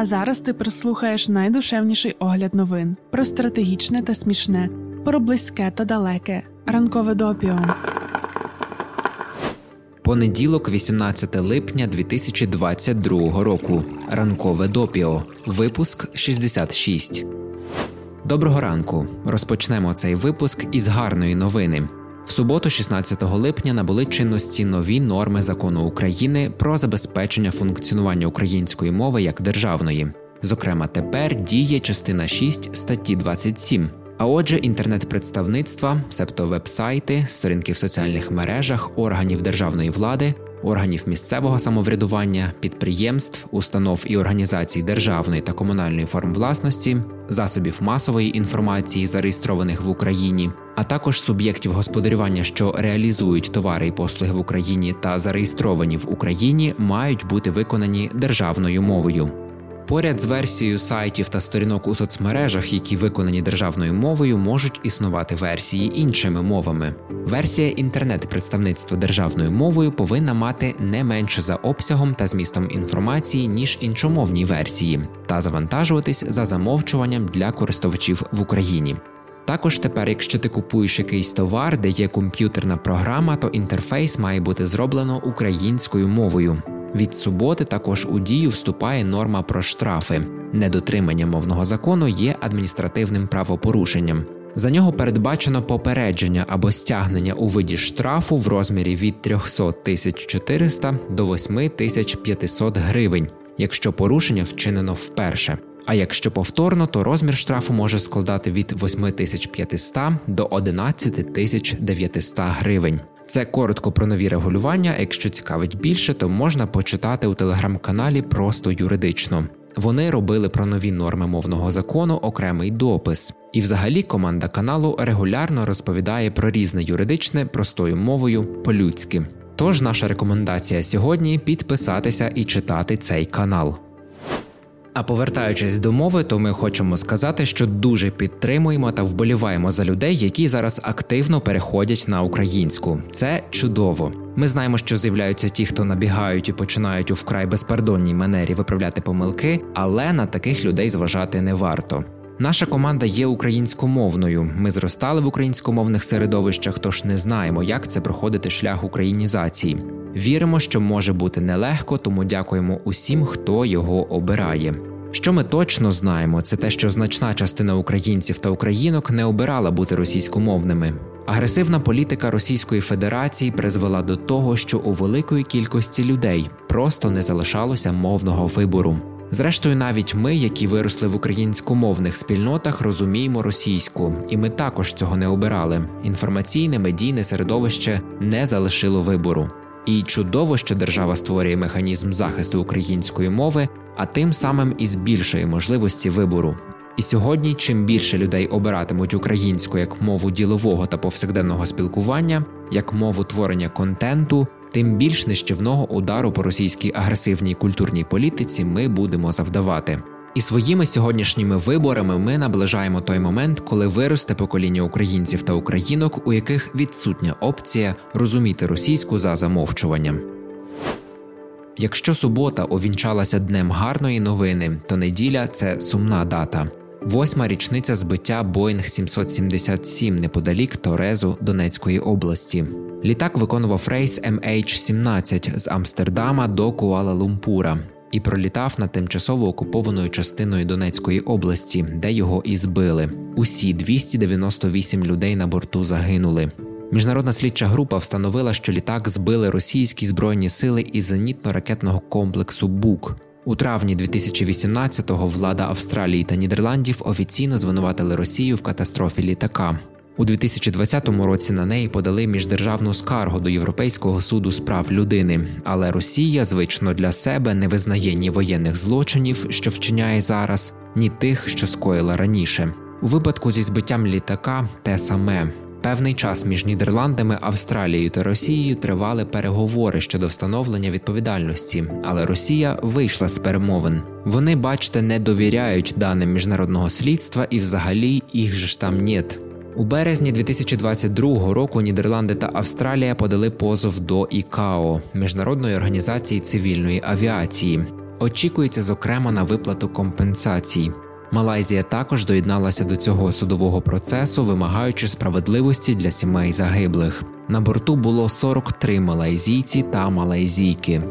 А зараз ти прослухаєш найдушевніший огляд новин про стратегічне та смішне, про близьке та далеке. Ранкове допіо. Понеділок, 18 липня 2022 року. Ранкове допіо. Випуск 66. Доброго ранку. Розпочнемо цей випуск із гарної новини. В суботу, 16 липня, набули чинності нові норми закону України про забезпечення функціонування української мови як державної. Зокрема, тепер діє частина 6 статті 27. А отже, інтернет-представництва, себто веб-сайти, сторінки в соціальних мережах, органів державної влади, органів місцевого самоврядування, підприємств, установ і організацій державної та комунальної форм власності, засобів масової інформації, зареєстрованих в Україні, а також суб'єктів господарювання, що реалізують товари і послуги в Україні та зареєстровані в Україні, мають бути виконані державною мовою. Поряд з версією сайтів та сторінок у соцмережах, які виконані державною мовою, можуть існувати версії іншими мовами. Версія інтернет-представництва державною мовою повинна мати не менше за обсягом та змістом інформації ніж іншомовні версії, та завантажуватись за замовчуванням для користувачів в Україні. Також тепер, якщо ти купуєш якийсь товар, де є комп'ютерна програма, то інтерфейс має бути зроблено українською мовою. Від суботи також у дію вступає норма про штрафи. Недотримання мовного закону є адміністративним правопорушенням. За нього передбачено попередження або стягнення у виді штрафу в розмірі від 300 тисяч 400 до 8 тисяч 500 гривень, якщо порушення вчинено вперше. А якщо повторно, то розмір штрафу може складати від 8500 до 11900 гривень. Це коротко про нові регулювання. Якщо цікавить більше, то можна почитати у телеграм-каналі просто юридично. Вони робили про нові норми мовного закону окремий допис, і, взагалі, команда каналу регулярно розповідає про різне юридичне простою мовою по-людськи. Тож наша рекомендація сьогодні підписатися і читати цей канал. А повертаючись до мови, то ми хочемо сказати, що дуже підтримуємо та вболіваємо за людей, які зараз активно переходять на українську. Це чудово. Ми знаємо, що з'являються ті, хто набігають і починають у вкрай безпардонній манері виправляти помилки, але на таких людей зважати не варто. Наша команда є українськомовною. Ми зростали в українськомовних середовищах, тож не знаємо, як це проходити шлях українізації. Віримо, що може бути нелегко, тому дякуємо усім, хто його обирає. Що ми точно знаємо, це те, що значна частина українців та українок не обирала бути російськомовними. Агресивна політика Російської Федерації призвела до того, що у великої кількості людей просто не залишалося мовного вибору. Зрештою, навіть ми, які виросли в українськомовних спільнотах, розуміємо російську, і ми також цього не обирали. Інформаційне медійне середовище не залишило вибору. І чудово, що держава створює механізм захисту української мови, а тим самим і збільшує можливості вибору. І сьогодні, чим більше людей обиратимуть українську як мову ділового та повсякденного спілкування, як мову творення контенту, тим більш нищівного удару по російській агресивній культурній політиці ми будемо завдавати. І своїми сьогоднішніми виборами ми наближаємо той момент, коли виросте покоління українців та українок, у яких відсутня опція розуміти російську за замовчуванням. Якщо субота увінчалася днем гарної новини, то неділя це сумна дата. Восьма річниця збиття Боїнг 777 неподалік Торезу Донецької області. Літак виконував рейс MH17 з Амстердама до Куала-Лумпура і пролітав над тимчасово окупованою частиною Донецької області, де його і збили. Усі 298 людей на борту загинули. Міжнародна слідча група встановила, що літак збили російські збройні сили із зенітно-ракетного комплексу БУК. У травні 2018-го влада Австралії та Нідерландів офіційно звинуватили Росію в катастрофі літака. У 2020 році на неї подали міждержавну скаргу до Європейського суду з прав людини, але Росія звично для себе не визнає ні воєнних злочинів, що вчиняє зараз, ні тих, що скоїла раніше. У випадку зі збиттям літака те саме. Певний час між Нідерландами, Австралією та Росією тривали переговори щодо встановлення відповідальності, але Росія вийшла з перемовин. Вони, бачите, не довіряють даним міжнародного слідства і, взагалі, їх ж там нет. У березні 2022 року Нідерланди та Австралія подали позов до ІКАО міжнародної організації цивільної авіації. Очікується, зокрема, на виплату компенсацій. Малайзія також доєдналася до цього судового процесу, вимагаючи справедливості для сімей загиблих. На борту було 43 малайзійці та малайзійки.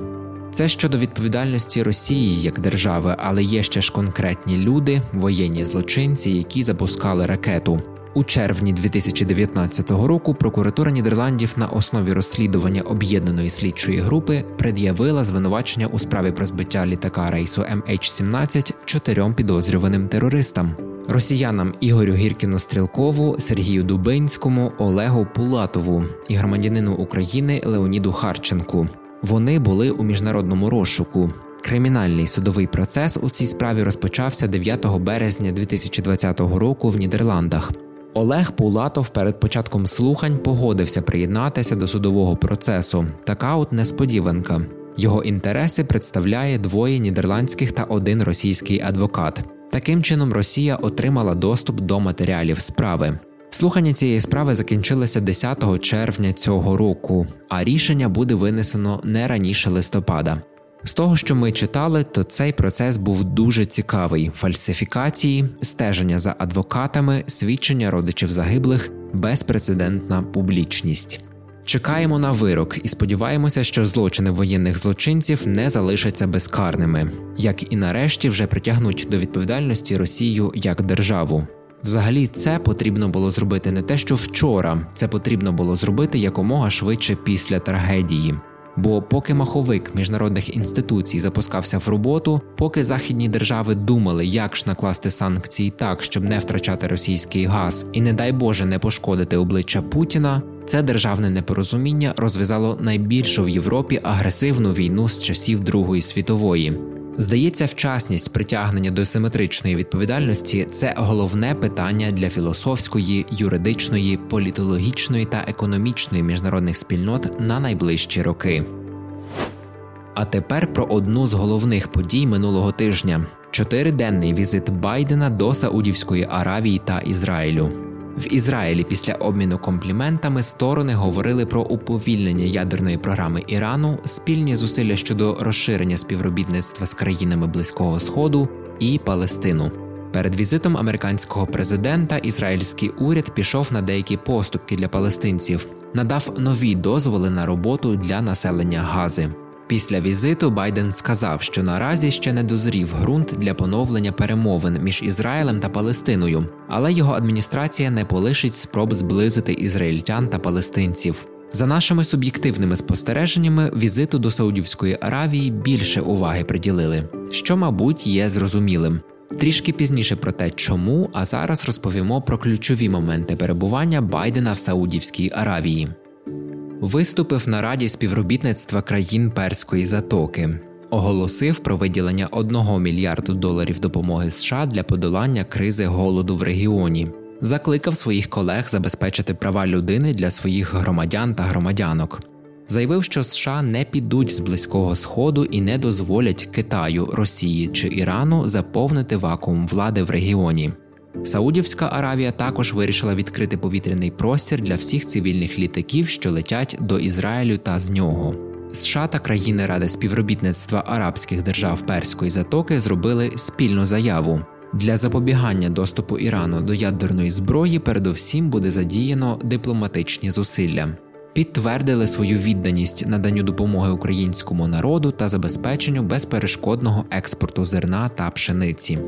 Це щодо відповідальності Росії як держави, але є ще ж конкретні люди, воєнні злочинці, які запускали ракету. У червні 2019 року прокуратура Нідерландів на основі розслідування об'єднаної слідчої групи пред'явила звинувачення у справі про збиття літака рейсу MH17 чотирьом підозрюваним терористам. Росіянам Ігорю Гіркіну Стрілкову, Сергію Дубинському, Олегу Пулатову і громадянину України Леоніду Харченку. Вони були у міжнародному розшуку. Кримінальний судовий процес у цій справі розпочався 9 березня 2020 року в Нідерландах. Олег Пулатов перед початком слухань погодився приєднатися до судового процесу. Така от несподіванка. Його інтереси представляє двоє нідерландських та один російський адвокат. Таким чином, Росія отримала доступ до матеріалів справи. Слухання цієї справи закінчилося 10 червня цього року, а рішення буде винесено не раніше листопада. З того, що ми читали, то цей процес був дуже цікавий: фальсифікації, стеження за адвокатами, свідчення родичів загиблих, безпрецедентна публічність. Чекаємо на вирок і сподіваємося, що злочини воєнних злочинців не залишаться безкарними, як і нарешті вже притягнуть до відповідальності Росію як державу. Взагалі, це потрібно було зробити не те, що вчора, це потрібно було зробити якомога швидше після трагедії. Бо поки маховик міжнародних інституцій запускався в роботу, поки західні держави думали, як ж накласти санкції так, щоб не втрачати російський газ і, не дай Боже, не пошкодити обличчя Путіна, це державне непорозуміння розв'язало найбільшу в Європі агресивну війну з часів Другої світової. Здається, вчасність притягнення до симетричної відповідальності це головне питання для філософської, юридичної, політологічної та економічної міжнародних спільнот на найближчі роки. А тепер про одну з головних подій минулого тижня: чотириденний візит Байдена до Саудівської Аравії та Ізраїлю. В Ізраїлі після обміну компліментами сторони говорили про уповільнення ядерної програми Ірану, спільні зусилля щодо розширення співробітництва з країнами Близького Сходу і Палестину. Перед візитом американського президента ізраїльський уряд пішов на деякі поступки для палестинців, надав нові дозволи на роботу для населення Гази. Після візиту Байден сказав, що наразі ще не дозрів ґрунт для поновлення перемовин між Ізраїлем та Палестиною, але його адміністрація не полишить спроб зблизити ізраїльтян та палестинців. За нашими суб'єктивними спостереженнями, візиту до Саудівської Аравії більше уваги приділили, що, мабуть, є зрозумілим. Трішки пізніше про те, чому, а зараз розповімо про ключові моменти перебування Байдена в Саудівській Аравії виступив на раді співробітництва країн Перської затоки, оголосив про виділення 1 мільярду доларів допомоги США для подолання кризи голоду в регіоні, закликав своїх колег забезпечити права людини для своїх громадян та громадянок. Заявив, що США не підуть з близького сходу і не дозволять Китаю, Росії чи Ірану заповнити вакуум влади в регіоні. Саудівська Аравія також вирішила відкрити повітряний простір для всіх цивільних літаків, що летять до Ізраїлю та з нього. США та країни Ради співробітництва арабських держав Перської затоки зробили спільну заяву. Для запобігання доступу Ірану до ядерної зброї, передовсім буде задіяно дипломатичні зусилля, підтвердили свою відданість наданню допомоги українському народу та забезпеченню безперешкодного експорту зерна та пшениці.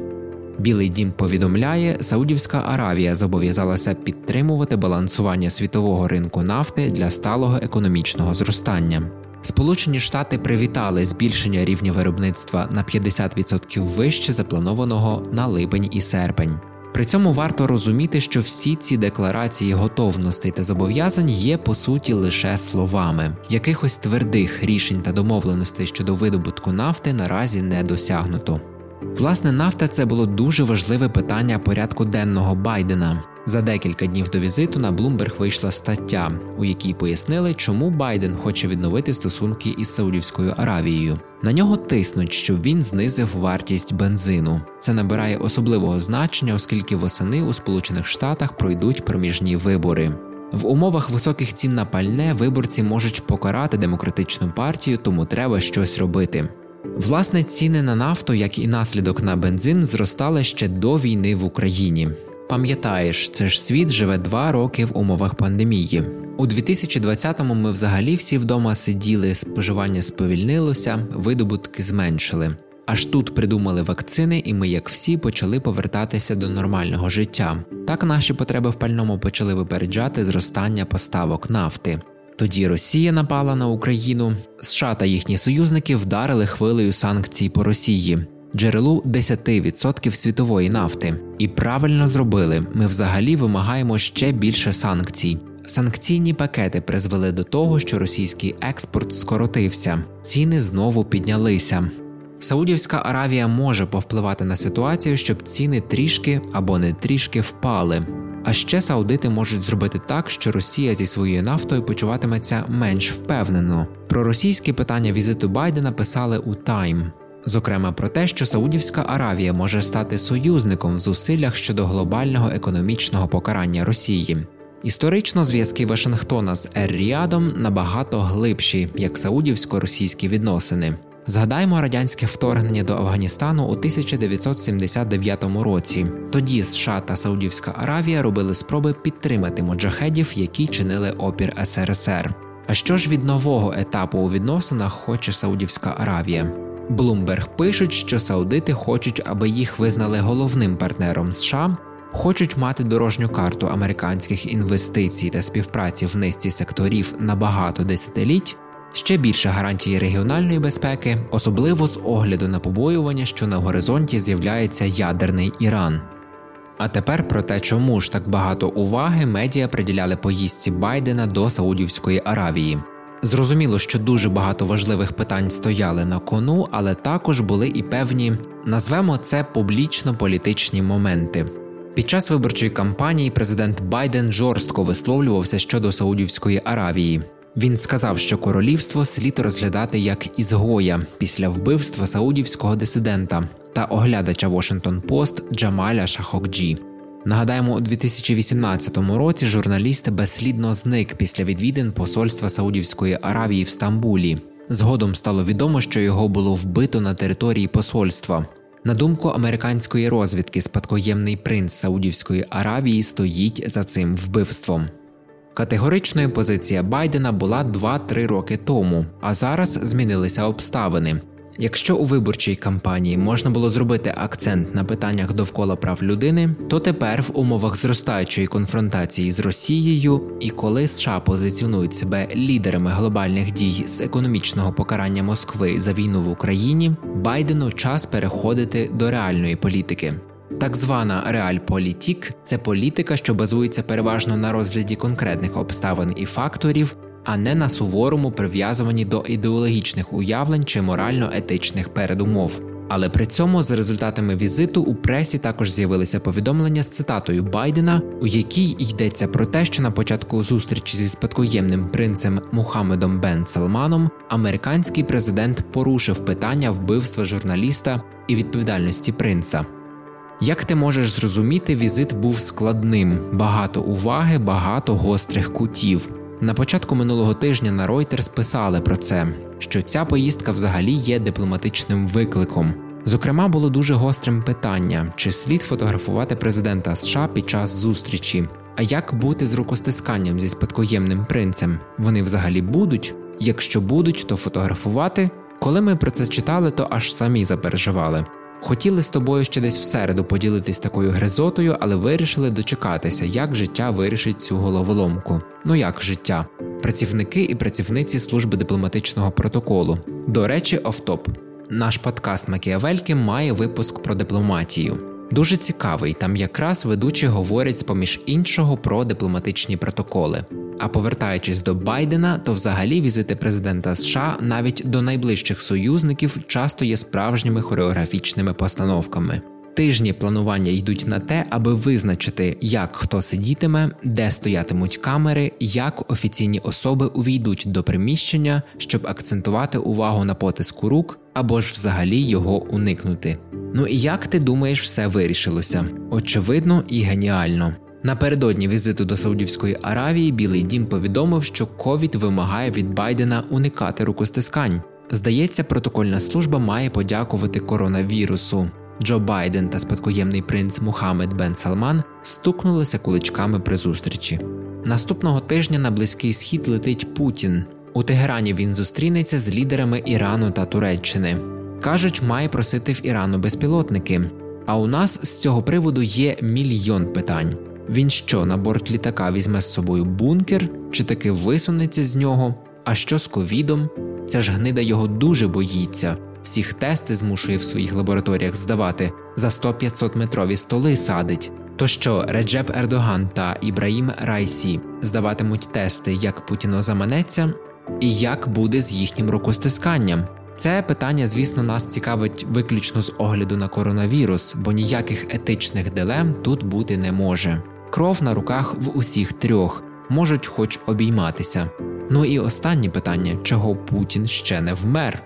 Білий дім повідомляє, Саудівська Аравія зобов'язалася підтримувати балансування світового ринку нафти для сталого економічного зростання. Сполучені Штати привітали збільшення рівня виробництва на 50% вище запланованого на липень і серпень. При цьому варто розуміти, що всі ці декларації готовностей та зобов'язань є по суті лише словами. Якихось твердих рішень та домовленостей щодо видобутку нафти наразі не досягнуто. Власне, нафта це було дуже важливе питання порядку денного Байдена. За декілька днів до візиту на Bloomberg вийшла стаття, у якій пояснили, чому Байден хоче відновити стосунки із Саудівською Аравією. На нього тиснуть, щоб він знизив вартість бензину. Це набирає особливого значення, оскільки восени у Сполучених Штатах пройдуть проміжні вибори. В умовах високих цін на пальне виборці можуть покарати демократичну партію, тому треба щось робити. Власне, ціни на нафту, як і наслідок на бензин, зростали ще до війни в Україні. Пам'ятаєш, це ж світ живе два роки в умовах пандемії. У 2020-му ми взагалі всі вдома сиділи, споживання сповільнилося, видобутки зменшили. Аж тут придумали вакцини, і ми, як всі, почали повертатися до нормального життя. Так наші потреби в пальному почали випереджати зростання поставок нафти. Тоді Росія напала на Україну, США та їхні союзники вдарили хвилею санкцій по Росії, джерелу 10% світової нафти. І правильно зробили. Ми взагалі вимагаємо ще більше санкцій. Санкційні пакети призвели до того, що російський експорт скоротився, ціни знову піднялися. Саудівська Аравія може повпливати на ситуацію, щоб ціни трішки або не трішки впали. А ще саудити можуть зробити так, що Росія зі своєю нафтою почуватиметься менш впевнено. Про російські питання візиту Байдена писали у Тайм. Зокрема, про те, що Саудівська Аравія може стати союзником в зусиллях щодо глобального економічного покарання Росії. Історично зв'язки Вашингтона з Ер-Ріадом набагато глибші, як саудівсько-російські відносини. Згадаймо радянське вторгнення до Афганістану у 1979 році. Тоді США та Саудівська Аравія робили спроби підтримати моджахедів, які чинили опір СРСР. А що ж від нового етапу у відносинах хоче Саудівська Аравія? Блумберг пишуть, що саудити хочуть, аби їх визнали головним партнером США, хочуть мати дорожню карту американських інвестицій та співпраці в низці секторів на багато десятиліть ще більше гарантії регіональної безпеки, особливо з огляду на побоювання, що на горизонті з'являється ядерний Іран. А тепер про те, чому ж так багато уваги медіа приділяли поїздці Байдена до Саудівської Аравії. Зрозуміло, що дуже багато важливих питань стояли на кону, але також були і певні, назвемо це публічно-політичні моменти. Під час виборчої кампанії президент Байден жорстко висловлювався щодо Саудівської Аравії. Він сказав, що королівство слід розглядати як ізгоя після вбивства саудівського дисидента та оглядача Washington Post Джамаля Шахокджі. Нагадаємо, у 2018 році журналіст безслідно зник після відвідин посольства Саудівської Аравії в Стамбулі. Згодом стало відомо, що його було вбито на території посольства. На думку американської розвідки, спадкоємний принц Саудівської Аравії стоїть за цим вбивством. Категоричною позиція Байдена була 2-3 роки тому, а зараз змінилися обставини. Якщо у виборчій кампанії можна було зробити акцент на питаннях довкола прав людини, то тепер в умовах зростаючої конфронтації з Росією і коли США позиціонують себе лідерами глобальних дій з економічного покарання Москви за війну в Україні, Байдену час переходити до реальної політики. Так звана реальполітік це політика, що базується переважно на розгляді конкретних обставин і факторів, а не на суворому прив'язуванні до ідеологічних уявлень чи морально-етичних передумов. Але при цьому за результатами візиту у пресі також з'явилися повідомлення з цитатою Байдена, у якій йдеться про те, що на початку зустрічі зі спадкоємним принцем Мухаммедом Бен Салманом американський президент порушив питання вбивства журналіста і відповідальності принца. Як ти можеш зрозуміти, візит був складним, багато уваги, багато гострих кутів. На початку минулого тижня на Reuters писали про це, що ця поїздка взагалі є дипломатичним викликом. Зокрема, було дуже гострим питання, чи слід фотографувати президента США під час зустрічі. А як бути з рукостисканням зі спадкоємним принцем? Вони взагалі будуть? Якщо будуть, то фотографувати. Коли ми про це читали, то аж самі запереживали. Хотіли з тобою ще десь в середу поділитись такою гризотою, але вирішили дочекатися, як життя вирішить цю головоломку. Ну як життя? Працівники і працівниці служби дипломатичного протоколу. До речі, офтоп. Наш подкаст Макіавельки має випуск про дипломатію. Дуже цікавий, там якраз ведучі говорять з поміж іншого про дипломатичні протоколи. А повертаючись до Байдена, то взагалі візити президента США навіть до найближчих союзників часто є справжніми хореографічними постановками. Тижні планування йдуть на те, аби визначити, як хто сидітиме, де стоятимуть камери, як офіційні особи увійдуть до приміщення, щоб акцентувати увагу на потиску рук або ж взагалі його уникнути. Ну і як ти думаєш, все вирішилося? Очевидно і геніально. Напередодні візиту до Саудівської Аравії Білий Дім повідомив, що ковід вимагає від Байдена уникати рукостискань. Здається, протокольна служба має подякувати коронавірусу. Джо Байден та спадкоємний принц Мухаммед Бен Салман стукнулися куличками при зустрічі. Наступного тижня на близький схід летить Путін. У Тегерані він зустрінеться з лідерами Ірану та Туреччини. Кажуть, має просити в Ірану безпілотники. А у нас з цього приводу є мільйон питань. Він що на борт літака візьме з собою бункер чи таки висунеться з нього? А що з ковідом? Ця ж гнида його дуже боїться. Всіх тести змушує в своїх лабораторіях здавати за 100-500 метрові столи садить. То що Реджеп Ердоган та Ібраїм Райсі здаватимуть тести, як Путіно заманеться, і як буде з їхнім рукостисканням? Це питання, звісно, нас цікавить виключно з огляду на коронавірус, бо ніяких етичних дилем тут бути не може. Кров на руках в усіх трьох можуть хоч обійматися. Ну і останнє питання: чого Путін ще не вмер?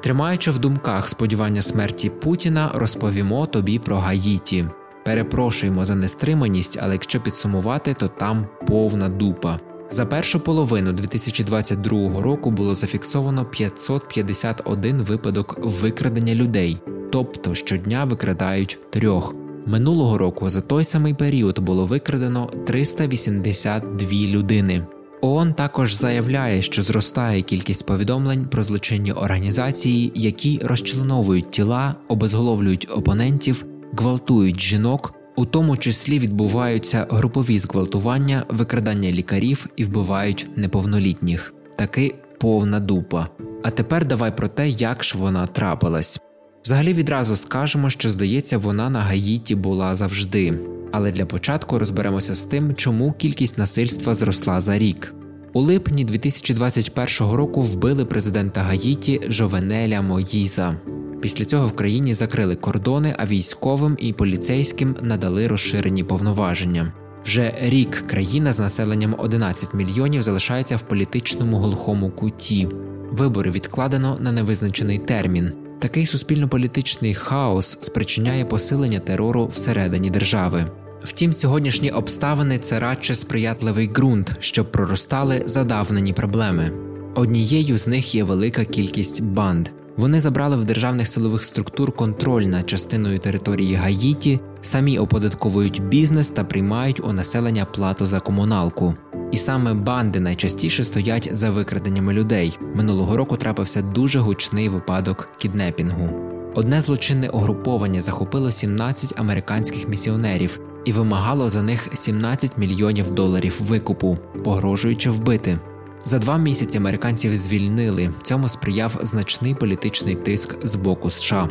Тримаючи в думках сподівання смерті Путіна, розповімо тобі про Гаїті. Перепрошуємо за нестриманість, але якщо підсумувати, то там повна дупа. За першу половину 2022 року було зафіксовано 551 випадок викрадення людей, тобто щодня викрадають трьох. Минулого року за той самий період було викрадено 382 людини. ООН також заявляє, що зростає кількість повідомлень про злочинні організації, які розчленовують тіла, обезголовлюють опонентів, гвалтують жінок, у тому числі відбуваються групові зґвалтування, викрадання лікарів і вбивають неповнолітніх. Таки повна дупа. А тепер давай про те, як ж вона трапилась. Взагалі відразу скажемо, що здається, вона на Гаїті була завжди. Але для початку розберемося з тим, чому кількість насильства зросла за рік. У липні 2021 року вбили президента Гаїті Жовенеля Моїза. Після цього в країні закрили кордони, а військовим і поліцейським надали розширені повноваження. Вже рік країна з населенням 11 мільйонів залишається в політичному глухому куті. Вибори відкладено на невизначений термін. Такий суспільно-політичний хаос спричиняє посилення терору всередині держави. Втім, сьогоднішні обставини це радше сприятливий ґрунт, щоб проростали задавнені проблеми. Однією з них є велика кількість банд. Вони забрали в державних силових структур контроль над частиною території Гаїті, самі оподатковують бізнес та приймають у населення плату за комуналку. І саме банди найчастіше стоять за викраденнями людей. Минулого року трапився дуже гучний випадок кіднепінгу. Одне злочинне угруповання захопило 17 американських місіонерів і вимагало за них 17 мільйонів доларів викупу, погрожуючи вбити. За два місяці американців звільнили. Цьому сприяв значний політичний тиск з боку США.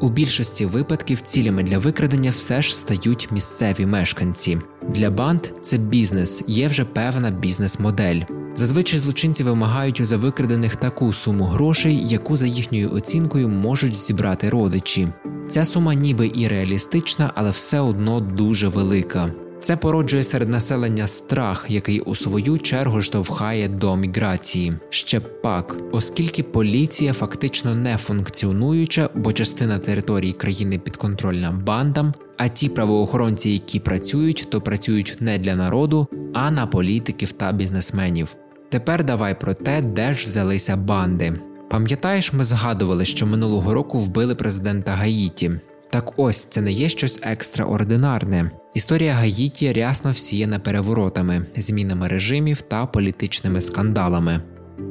У більшості випадків цілями для викрадення все ж стають місцеві мешканці. Для банд це бізнес, є вже певна бізнес-модель. Зазвичай злочинці вимагають за викрадених таку суму грошей, яку за їхньою оцінкою можуть зібрати родичі. Ця сума ніби і реалістична, але все одно дуже велика. Це породжує серед населення страх, який у свою чергу штовхає до міграції. Ще пак, оскільки поліція фактично не функціонуюча, бо частина території країни підконтрольна бандам, а ті правоохоронці, які працюють, то працюють не для народу, а на політиків та бізнесменів. Тепер давай про те, де ж взялися банди. Пам'ятаєш, ми згадували, що минулого року вбили президента Гаїті. Так ось це не є щось екстраординарне. Історія Гаїті рясно всіяна переворотами, змінами режимів та політичними скандалами.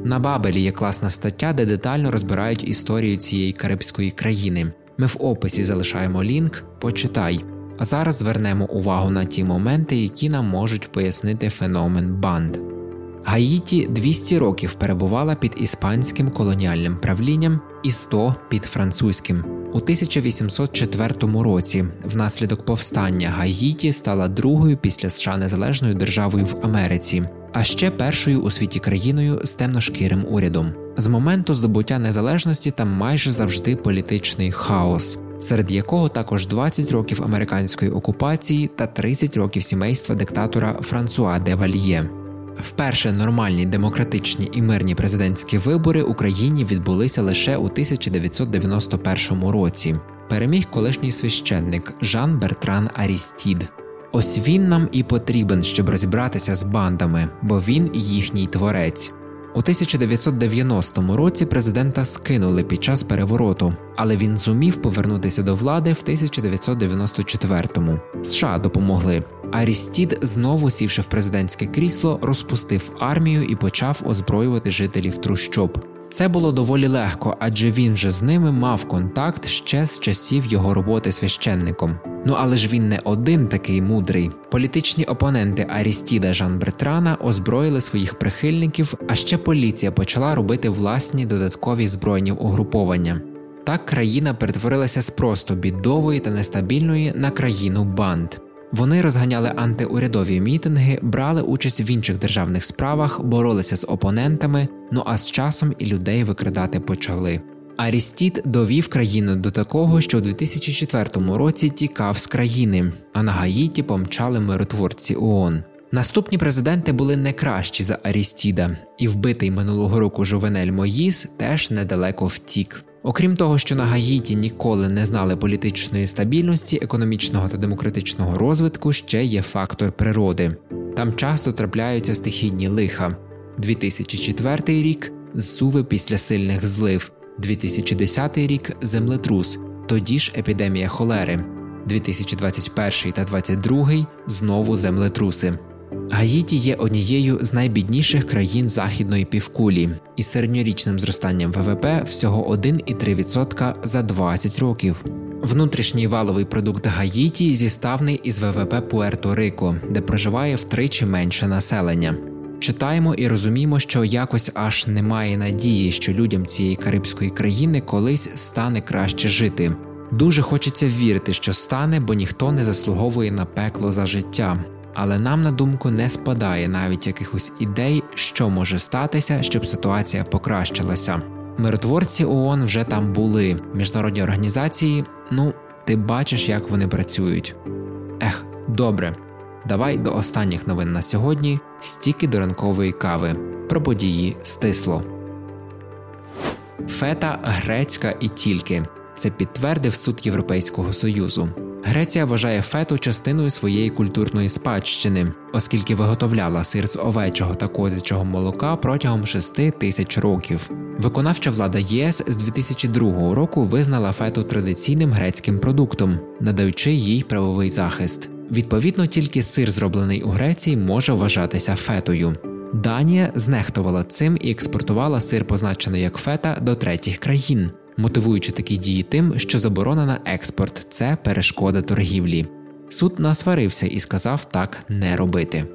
На Бабелі є класна стаття, де детально розбирають історію цієї карибської країни. Ми в описі залишаємо лінк, почитай. А зараз звернемо увагу на ті моменти, які нам можуть пояснити феномен банд. Гаїті 200 років перебувала під іспанським колоніальним правлінням і 100 під французьким. У 1804 році, внаслідок повстання Гаїті стала другою після США незалежною державою в Америці, а ще першою у світі країною з темношкірим урядом. З моменту здобуття незалежності там майже завжди політичний хаос, серед якого також 20 років американської окупації та 30 років сімейства диктатора Франсуа де Вальє. Вперше нормальні демократичні і мирні президентські вибори Україні відбулися лише у 1991 році. Переміг колишній священник Жан Бертран Арістід. Ось він нам і потрібен, щоб розібратися з бандами, бо він і їхній творець. У 1990 році президента скинули під час перевороту, але він зумів повернутися до влади в 1994-му. США допомогли. Арістід, знову сівши в президентське крісло, розпустив армію і почав озброювати жителів трущоб. Це було доволі легко, адже він вже з ними мав контакт ще з часів його роботи священником. Ну але ж він не один такий мудрий. Політичні опоненти Арістіда Жан Бретрана озброїли своїх прихильників, а ще поліція почала робити власні додаткові збройні угруповання. Так країна перетворилася з просто бідової та нестабільної на країну банд. Вони розганяли антиурядові мітинги, брали участь в інших державних справах, боролися з опонентами, ну а з часом і людей викрадати почали. Арістід довів країну до такого, що у 2004 році тікав з країни, а на Гаїті помчали миротворці ООН. Наступні президенти були не кращі за Арістіда, і вбитий минулого року Жовенель Моїс теж недалеко втік. Окрім того, що на Гаїті ніколи не знали політичної стабільності, економічного та демократичного розвитку, ще є фактор природи. Там часто трапляються стихійні лиха. 2004 рік зсуви після сильних злив, 2010 рік землетрус, тоді ж епідемія холери, 2021 та 2022 знову землетруси. Гаїті є однією з найбідніших країн західної півкулі із середньорічним зростанням ВВП всього 1,3% за 20 років. Внутрішній валовий продукт Гаїті зіставний із ВВП Пуерто-Рико, де проживає втричі менше населення. Читаємо і розуміємо, що якось аж немає надії, що людям цієї карибської країни колись стане краще жити. Дуже хочеться вірити, що стане, бо ніхто не заслуговує на пекло за життя але нам на думку не спадає навіть якихось ідей, що може статися, щоб ситуація покращилася. Миротворці ООН вже там були, міжнародні організації. Ну, ти бачиш, як вони працюють. Ех, добре. Давай до останніх новин на сьогодні стільки до ранкової кави. Про події стисло. Фета грецька і тільки. Це підтвердив суд Європейського союзу. Греція вважає фету частиною своєї культурної спадщини, оскільки виготовляла сир з овечого та козячого молока протягом 6 тисяч років. Виконавча влада ЄС з 2002 року визнала фету традиційним грецьким продуктом, надаючи їй правовий захист. Відповідно, тільки сир, зроблений у Греції, може вважатися фетою. Данія знехтувала цим і експортувала сир, позначений як фета, до третіх країн мотивуючи такі дії тим, що заборона на експорт це перешкода торгівлі. Суд насварився і сказав так не робити.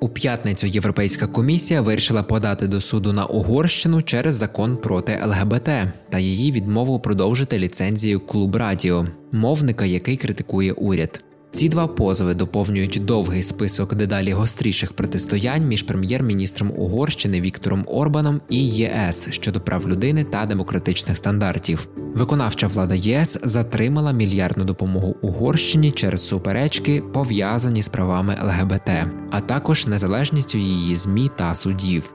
У п'ятницю Європейська комісія вирішила подати до суду на Угорщину через закон проти ЛГБТ та її відмову продовжити ліцензію Клуб Радіо, мовника, який критикує уряд. Ці два позови доповнюють довгий список дедалі гостріших протистоянь між прем'єр-міністром Угорщини Віктором Орбаном і ЄС щодо прав людини та демократичних стандартів. Виконавча влада ЄС затримала мільярдну допомогу Угорщині через суперечки, пов'язані з правами ЛГБТ, а також незалежністю її змі та судів.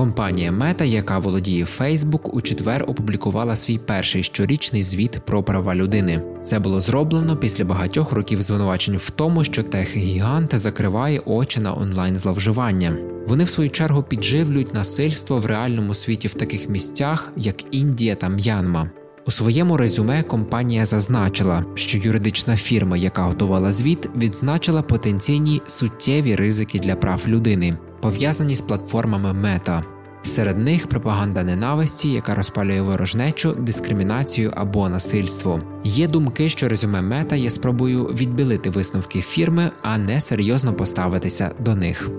Компанія Мета, яка володіє Facebook, у четвер опублікувала свій перший щорічний звіт про права людини. Це було зроблено після багатьох років звинувачень в тому, що техгігант закриває очі на онлайн зловживання. Вони в свою чергу підживлюють насильство в реальному світі в таких місцях, як Індія та М'янма. У своєму резюме компанія зазначила, що юридична фірма, яка готувала звіт, відзначила потенційні суттєві ризики для прав людини, пов'язані з платформами Мета. Серед них пропаганда ненависті, яка розпалює ворожнечу, дискримінацію або насильство. Є думки, що резюме мета є спробою відбілити висновки фірми, а не серйозно поставитися до них.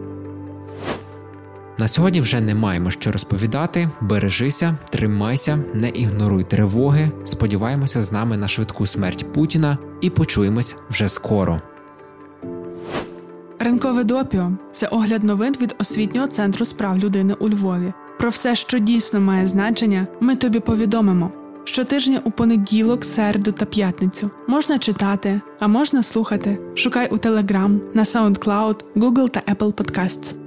На сьогодні вже не маємо що розповідати. Бережися, тримайся, не ігноруй тривоги. Сподіваємося з нами на швидку смерть Путіна і почуємось вже скоро. Ранкове допіо це огляд новин від освітнього центру справ людини у Львові. Про все, що дійсно має значення, ми тобі повідомимо. Щотижня у понеділок, середу та п'ятницю можна читати, а можна слухати. Шукай у Telegram, на SoundCloud, Google та Apple Podcasts.